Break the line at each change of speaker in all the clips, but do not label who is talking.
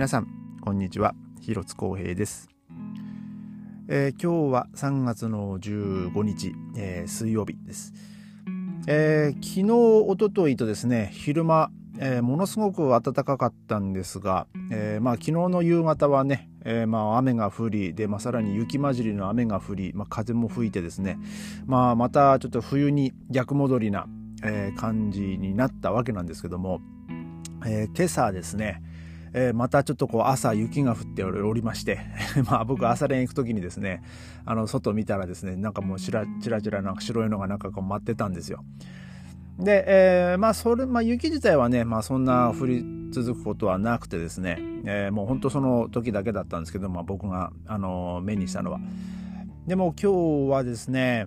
皆さんこんにちは。広津光平です、えー、今日は3月の15日、えー、水曜日です、えー、昨日おとといとですね昼間、えものすごく暖かかったんですが、えまあ、昨日の夕方はね、えまあ、雨が降りで、まあ、さらに雪混じりの雨が降り、まあ、風も吹いてですね、まあ、またちょっと冬に逆戻りな、え感じになったわけなんですけども、え今朝ですね、えー、またちょっとこう朝雪が降っておりまして まあ僕朝練行く時にですねあの外見たらですねなんかもうちらちらちらなんか白いのがなんかこう待ってたんですよ。で、えー、まあそれ、まあ雪自体はね、まあそんな降り続くことはなくてですね、えー、もう本当その時だけだったんですけど、まあ僕が、あの、目にしたのは。でも今日はですね、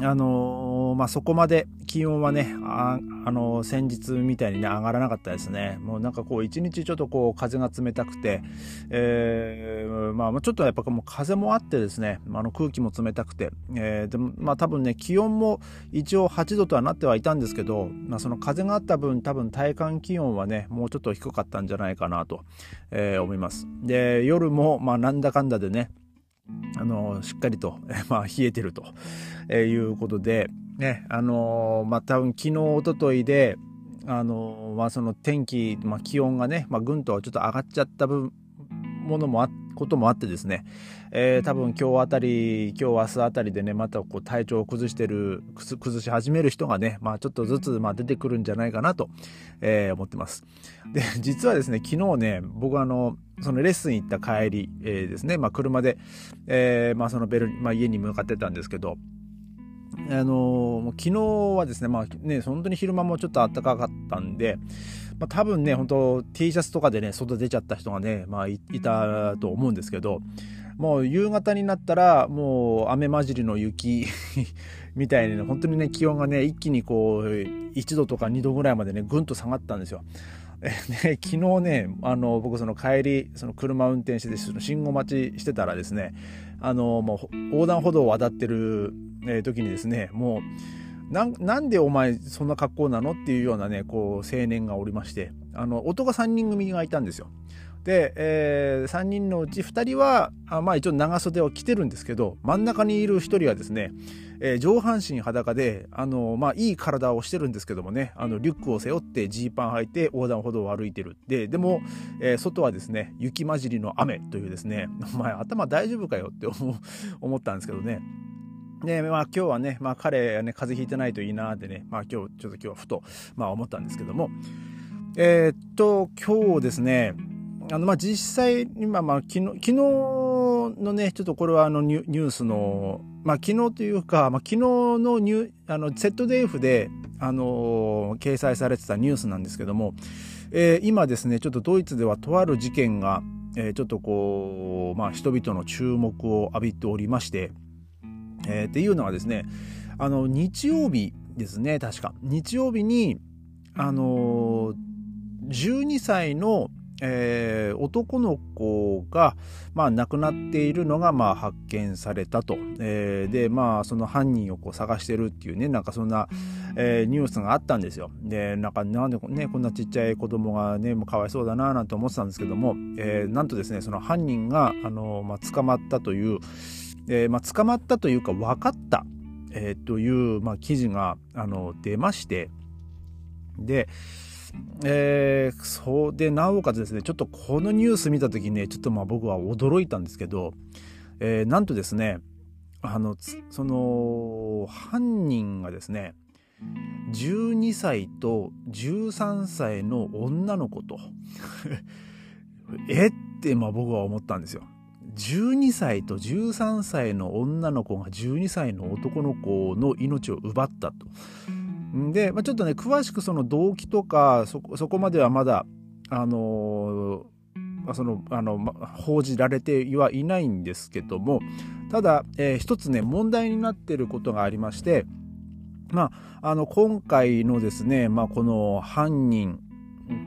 あの、まあ、そこまで気温はね、あ、あのー、先日みたいにね、上がらなかったですね。もうなんかこう、一日ちょっとこう、風が冷たくて、えー、まあ、ちょっとやっぱもう風もあってですね、あの空気も冷たくて、えー、でも、まあ多分ね、気温も一応8度とはなってはいたんですけど、まあその風があった分、多分体感気温はね、もうちょっと低かったんじゃないかなと、えー、思います。で、夜も、まあなんだかんだでね、あのしっかりと、まあ、冷えてると、えいうことで、ね、あのまあ、多分昨日、おとといで、あのまあ、その天気、まあ、気温がね、まあ、ぐんとちょっと上がっちゃった分、ものもあこともあってですね、えー、多分今日あたり今日明日あたりでねまたこう体調を崩してる崩し始める人がね、まあ、ちょっとずつまあ出てくるんじゃないかなと、えー、思ってます。で実はですね昨日ね僕あのそのレッスン行った帰り、えー、ですね、まあ、車で、えーまあ、そのベル、まあ、家に向かってたんですけどあのー、昨日はですね、まあね、本当に昼間もちょっと暖かかったんで、まあ、多分ね、本当 T シャツとかでね、外出ちゃった人がね、まあいたと思うんですけど、もう夕方になったら、もう雨混じりの雪 みたいにね、本当にね、気温がね、一気にこう、1度とか2度ぐらいまでね、ぐんと下がったんですよ。ね、昨日ね、あの、僕その帰り、その車運転して、その信号待ちしてたらですね、あの、もう横断歩道を渡ってる、えー、時にですね、もう、ななんでお前そんな格好なの？っていうようなね、こう、青年がおりまして、あの、男3人組がいたんですよ。で、えー、3人のうち2人は、あまあ一応長袖を着てるんですけど、真ん中にいる1人はですね、えー、上半身裸で、あの、まあいい体をしてるんですけどもね、あの、リュックを背負ってジーパン履いて横断歩道を歩いてる。で、でも、えー、外はですね、雪混じりの雨というですね、お前頭大丈夫かよって 思ったんですけどね。で、まあ今日はね、まあ彼ね、風邪ひいてないといいなーってね、まあ今日、ちょっと今日はふと、まあ思ったんですけども、えー、っと、今日ですね、あの、まあ、実際、今、まあ、昨日、昨日のね、ちょっとこれはあのニュースの、まあ、昨日というか、まあ、昨日のニュあの ZDF で、あの掲載されてたニュースなんですけども、えー、今ですね、ちょっとドイツではとある事件が、えー、ちょっとこう、まあ、人々の注目を浴びておりまして、えー、っていうのはですね、あの、日曜日ですね、確か。日曜日に、あの12歳のえー、男の子が、まあ、亡くなっているのが、まあ、発見されたと。えー、で、まあ、その犯人をこう探してるっていうね、なんかそんな、えー、ニュースがあったんですよ。で、なんか、なんでね、こんなちっちゃい子供がね、もうかわいそうだな、なんて思ってたんですけども、えー、なんとですね、その犯人が、あの、まあ、捕まったという、えー、まあ、捕まったというか、分かった、えー、という、まあ、記事が、あの、出まして、で、えー、そうで、なおかつですね、ちょっとこのニュース見た時ね、ちょっとまあ僕は驚いたんですけど、えー、なんとですね、あの、その、犯人がですね、12歳と13歳の女の子と えってまあ僕は思ったんですよ。12歳と13歳の女の子が12歳の男の子の命を奪ったと。で、まあ、ちょっとね詳しくその動機とかそこまではまだあのー、そのあの、ま、報じられてはいないんですけどもただ、えー、一つね問題になっていることがありましてまあ、あの今回のですね、まあ、この犯人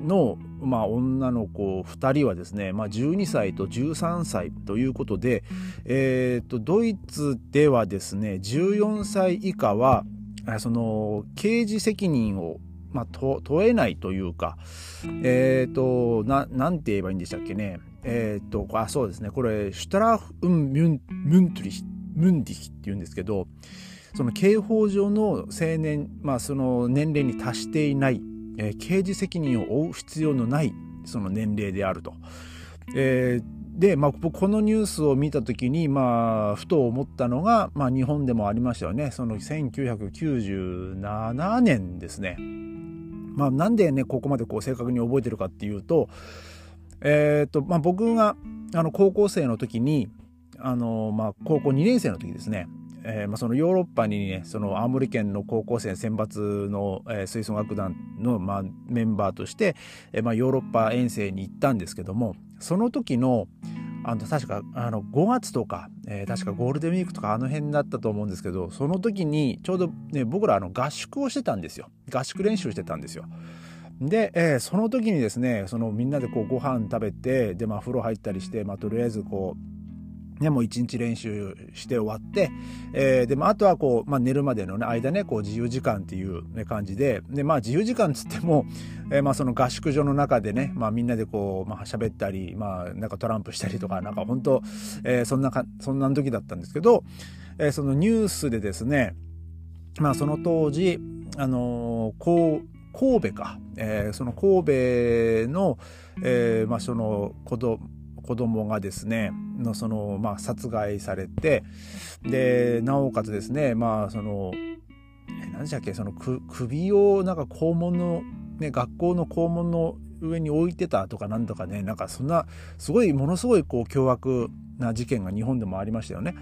の、まあ、女の子2人はですね、まあ、12歳と13歳ということで、えーとドイツではですね14歳以下はその刑事責任をまあ、問えないというか、えっ、ー、と、な、なんて言えばいいんでしたっけね。えっ、ー、と、あ、そうですね。これ、シュタラフ・ウン・ミュン、ミュントリヒ、ムンディヒって言うんですけど、その刑法上の青年、まあ、その年齢に達していない、えー、刑事責任を負う必要のないその年齢であると。えーで、まあ、このニュースを見た時に、まあ、ふと思ったのが、まあ、日本でもありましたよね。その1997年ですね。まあ、なんでね、ここまでこう正確に覚えてるかっていうと、え、ー、と、まあ、僕が、あの、高校生の時に、あの、まあ、高校2年生の時ですね。えーまあ、そのヨーロッパにねその青森県の高校生選抜の、えー、吹奏楽団の、まあ、メンバーとして、えーまあ、ヨーロッパ遠征に行ったんですけどもその時のあの確かあの5月とか、え、確かゴールデンウィークとかあの辺だったと思うんですけどその時にちょうど、ね、僕らあの合宿をしてたんですよ合宿練習してたんですよ。で、えー、その時にですねそのみんなでこうご飯食べてで、まあ、風呂入ったりして、まあ、とりあえずこうね、もう一日練習して終わって、えー、で、まあ、あとはこう、まあ、寝るまでの、ね、間ね、こう自由時間っていう、ね、感じで、で、まあ、自由時間つっても、えー、まあ、その合宿所の中でね、まあ、みんなでこう、まあ、喋ったり、まあ、なんかトランプしたりとか、なんか本当、えー、そんなか、そんな時だったんですけど、えー、そのニュースでですね、まあ、その当時、あのー、こう、神戸か、えー、その神戸の、えー、まあ、その子供、子供がですねのその、まあ、殺害されてでなおかつですねまあその何でしたっけその首をなんか校門の、ね、学校の校門の上に置いてたとかなんとかねなんかそんなすごいものすごいこう凶悪な事件が日本でもありましたよね。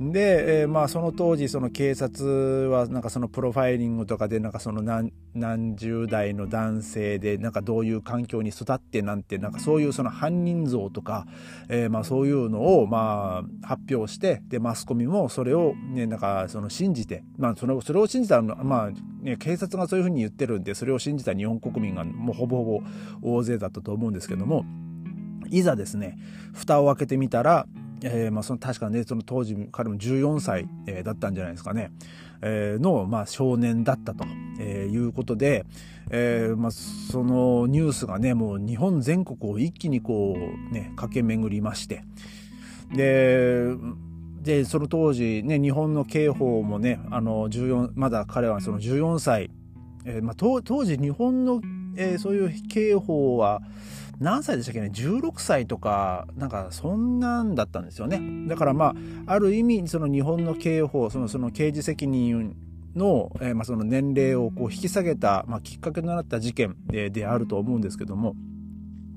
で、えー、まあその当時その警察はなんかそのプロファイリングとかでなんかその何何十代の男性でなんかどういう環境に育ってなんてなんかそういうその犯人像とか、えー、まあそういうのをまあ発表してでマスコミもそれをねなんかその信じてまあそれそれを信じたまあね警察がそういうふうに言ってるんでそれを信じた日本国民がもうほぼほぼ大勢だったと思うんですけどもいざですね蓋を開けてみたらえーまあ、その確かねその当時彼も14歳、えー、だったんじゃないですかね、えー、の、まあ、少年だったと、えー、いうことで、えーまあ、そのニュースがねもう日本全国を一気にこうね駆け巡りまして。ででその当時ね日本の刑法もねあの14まだ彼はその14歳、えーまあ、当時日本の、えー、そういう刑法は何歳でしたっけね？16歳とかなんかそんなんだったんですよね。だからまあある意味その日本の刑法そのその刑事責任の,、えー、まあその年齢をこう引き下げた、まあ、きっかけとなった事件でであると思うんですけども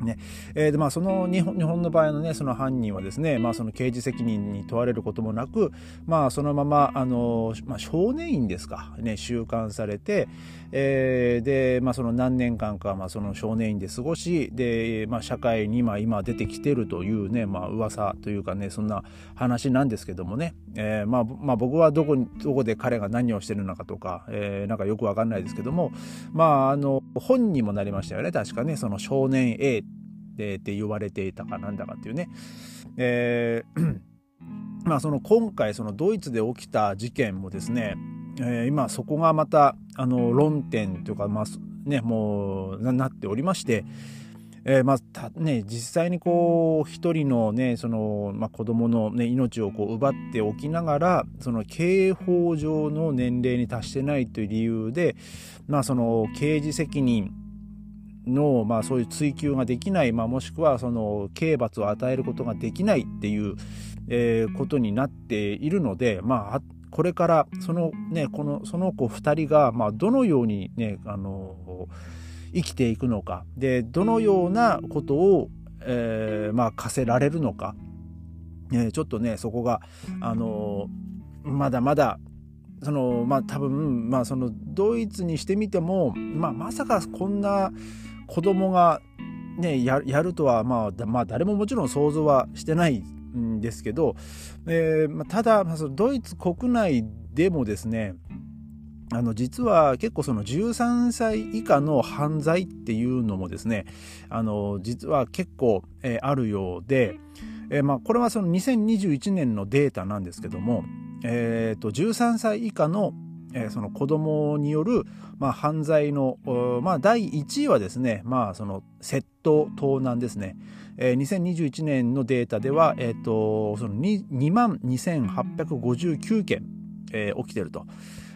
ね。えー、でまあ、その日本日本の場合の,、ね、その犯人はですね、まあ、その刑事責任に問われることもなく、まあ、そのままあの、まあ、少年院ですか、ね、収監されて、えー、で、まあ、その何年間か、まあ、その少年院で過ごしで、まあ、社会にまあ今出てきてるというね、まあ噂というかねそんな話なんですけどもね、えーまあまあ、僕はどこにどこで彼が何をしてるのかとか、えー、なんかよくわかんないですけども、まあ、あの本にもなりましたよね確かね。その少年 A でって言われていたかなんだかっていうね。えー まあその今回そのドイツで起きた事件もですね、えー、今そこがまたあの論点というかまあねもうなっておりまして、えー、まあたね実際にこう一人のねそのまあ子供のね命をこう奪っておきながらその刑法上の年齢に達してないという理由でまあその刑事責任の、まあ、そういう追求ができない、まあ、もしくはその刑罰を与えることができないっていう、えー、ことになっているので、まあ、これからその,、ね、このその子2人が、まあ、どのように、ね、あの生きていくのかでどのようなことを、えーまあ、課せられるのか、えー、ちょっとねそこが、あのまだまだそのまあ多分まあそのドイツにしてみても、まあ、まさかこんな子供がねやるとは、まあ、まあ誰ももちろん想像はしてないんですけど、えーまあ、ただ、まあ、そのドイツ国内でもですねあの実は結構その13歳以下の犯罪っていうのもですねあの実は結構、えー、あるようで、えーまあ、これはその2021年のデータなんですけども、えー、と13歳以下のえー、その子供による、まあ、犯罪の、まあ、第1位はですね、まあ、その窃盗盗難ですね。えー、2021年のデータでは、えーと、その 2, 2万2859件、えー、起きてると。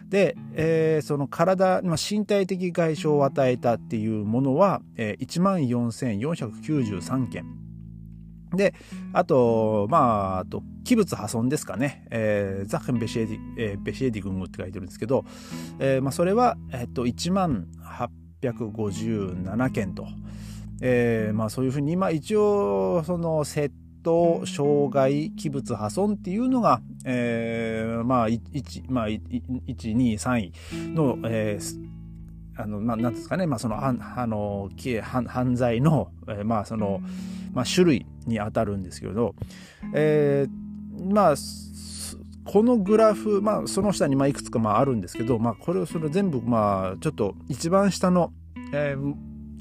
で、えー、その体、まあ、身体的外傷を与えたっていうものは、えー、1万4493件。で、あと、まあ、あと、器物破損ですかね。えー、ザッヘンベシエディ、えー、ベシエディ軍って書いてるんですけど、えー、まあ、それは、えっと、1万857件と。えー、まあ、そういうふうに、まあ、一応、その、窃盗、傷害、器物破損っていうのが、えー、まあ、1、まあ、1、2、3位の、えー、あの、まあ、なんですかね、まあ、その、あの、犯罪の、えー、まあ、その、まあ、種類にあたるんですけど、えー、まあ、このグラフ、まあ、その下にまあいくつかまああるんですけど、まあ、これをそれ全部まあちょっと一番下の、えー、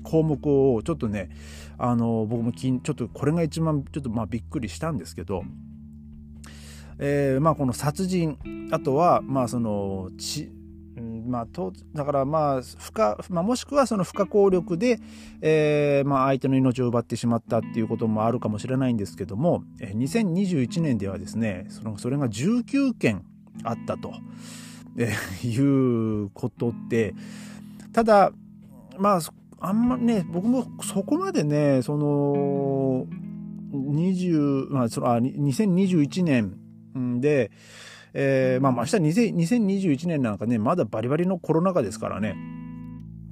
項目をちょっとねあの僕もちょっとこれが一番ちょっとまあびっくりしたんですけど、えー、まあこの殺人あとはまあその血まあ、だからまあ不可、まあ、もしくはその不可抗力で、えーまあ、相手の命を奪ってしまったっていうこともあるかもしれないんですけども2021年ではですねそのそれが19件あったと、えー、いうことってただまああんまね僕もそこまでねその20、まあ、そのあ2021年で、えー、まあ、明日2021年なんかね、まだバリバリのコロナ禍ですからね、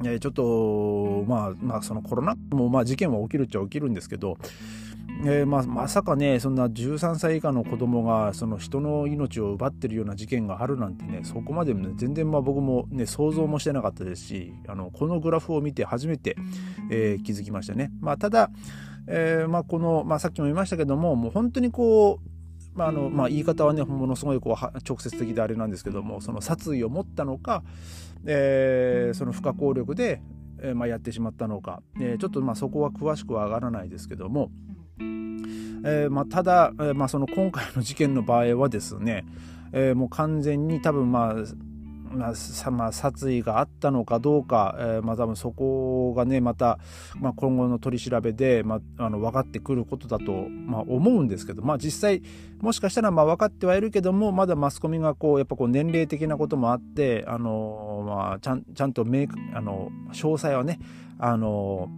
えー、ちょっと、まあ、まあ、そのコロナも、まあ、事件は起きるっちゃ起きるんですけど、えーまあ、まさかねそんな13歳以下の子供がその人の命を奪ってるような事件があるなんてねそこまでも、ね、全然まあ僕も、ね、想像もしてなかったですしあのこのグラフを見て初めて、えー、気づきましたね。まあ、ただ、えーまあ、この、まあ、さっきも言いましたけどももう本当にこうまああのまあ、言い方はねものすごいこう直接的であれなんですけどもその殺意を持ったのか、えー、その不可抗力で、えーまあ、やってしまったのか、えー、ちょっとまあそこは詳しくは上がらないですけども、えーまあ、ただ、えーまあ、その今回の事件の場合はですね、えー、もう完全に多分まあまあ、まあ、殺意があったのかどうか、えー、まあ、多分そこがねまた、まあ、今後の取り調べで、まあ、あの分かってくることだと、ま、思うんですけど、まあ、実際もしかしたらまあ分かってはいるけどもまだマスコミがこうやっぱこう年齢的なこともあってあの、まあ、ちゃんちゃんと明あの詳細はねあの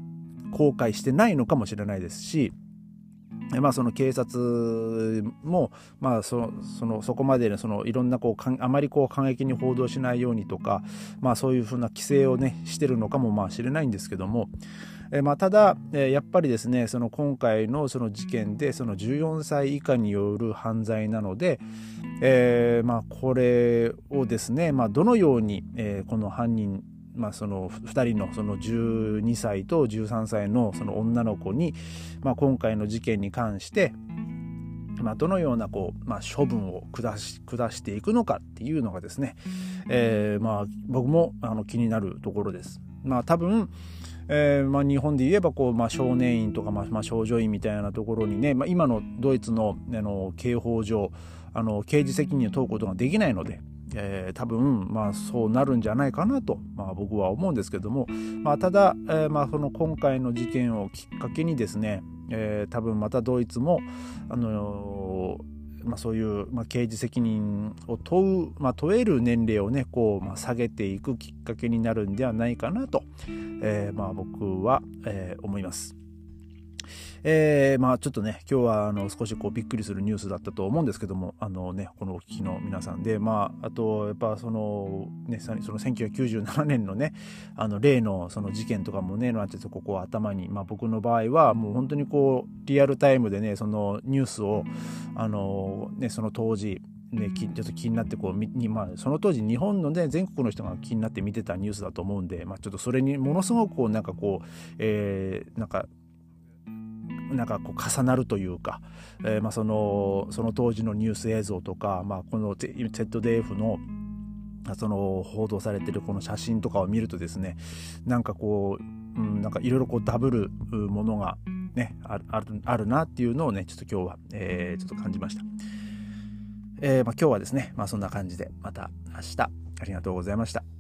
公開してないのかもしれないですし。まあ、その警察も、まあ、そそのそこまで、そのいろんなこうあまりこう過激に報道しないようにとか、まあ、そういうふうな規制を、ね、してるのかもまあ知れないんですけども、えまあ、ただ、えやっぱりですねその今回のその事件でその14歳以下による犯罪なので、えーまあ、これをですね、まあ、どのように、えー、この犯人まあ、その2人のその12歳と13歳のその女の子に、まあ、今回の事件に関して、まあ、どのようなこう、まあ、処分を下し下していくのかっていうのがですね、えー、まあ僕もあの気になるところです。まあ、多分えーまあ、日本で言えばこう、まあ、少年院とか、まあまあ、少女院みたいなところにね、まあ、今のドイツのあの刑法上あの刑事責任を問うことができないので、えー、多分、まあ、そうなるんじゃないかなと、まあ、僕は思うんですけども、まあ、ただ、えーまあ、その今回の事件をきっかけにですね、えー、多分またドイツも、あの、まあ、そういう、まあ、刑事責任を問う、まあ、問える年齢をねこう、まあ、下げていくきっかけになるんではないかなと、えーまあ、僕は、えー、思います。えー、まあちょっとね、今日はあの少しこうびっくりするニュースだったと思うんですけども、あのね、このお聞きの皆さんで、まああとやっぱそのね、その1997年のね、あの例のその事件とかもね、なんてここ頭に、まあ僕の場合はもう本当にこうリアルタイムでね、そのニュースを、あのね、その当時、ね、ちょっと気になってこうに、まあ、その当時日本の、ね、全国の人が気になって見てたニュースだと思うんで、まあ、ちょっとそれにものすごくこうなんかこう、えー、なんかなんかこう重なるというか、えー、まあそのその当時のニュース映像とか、まあ、この ZDF のその報道されてるこの写真とかを見るとですねなんかこう、うん、なんかいろいろこうダブるものがねあるあるなっていうのをねちょっと今日は、えー、ちょっと感じました。えーまあ、今日はですね、まあ、そんな感じでまた明日ありがとうございました。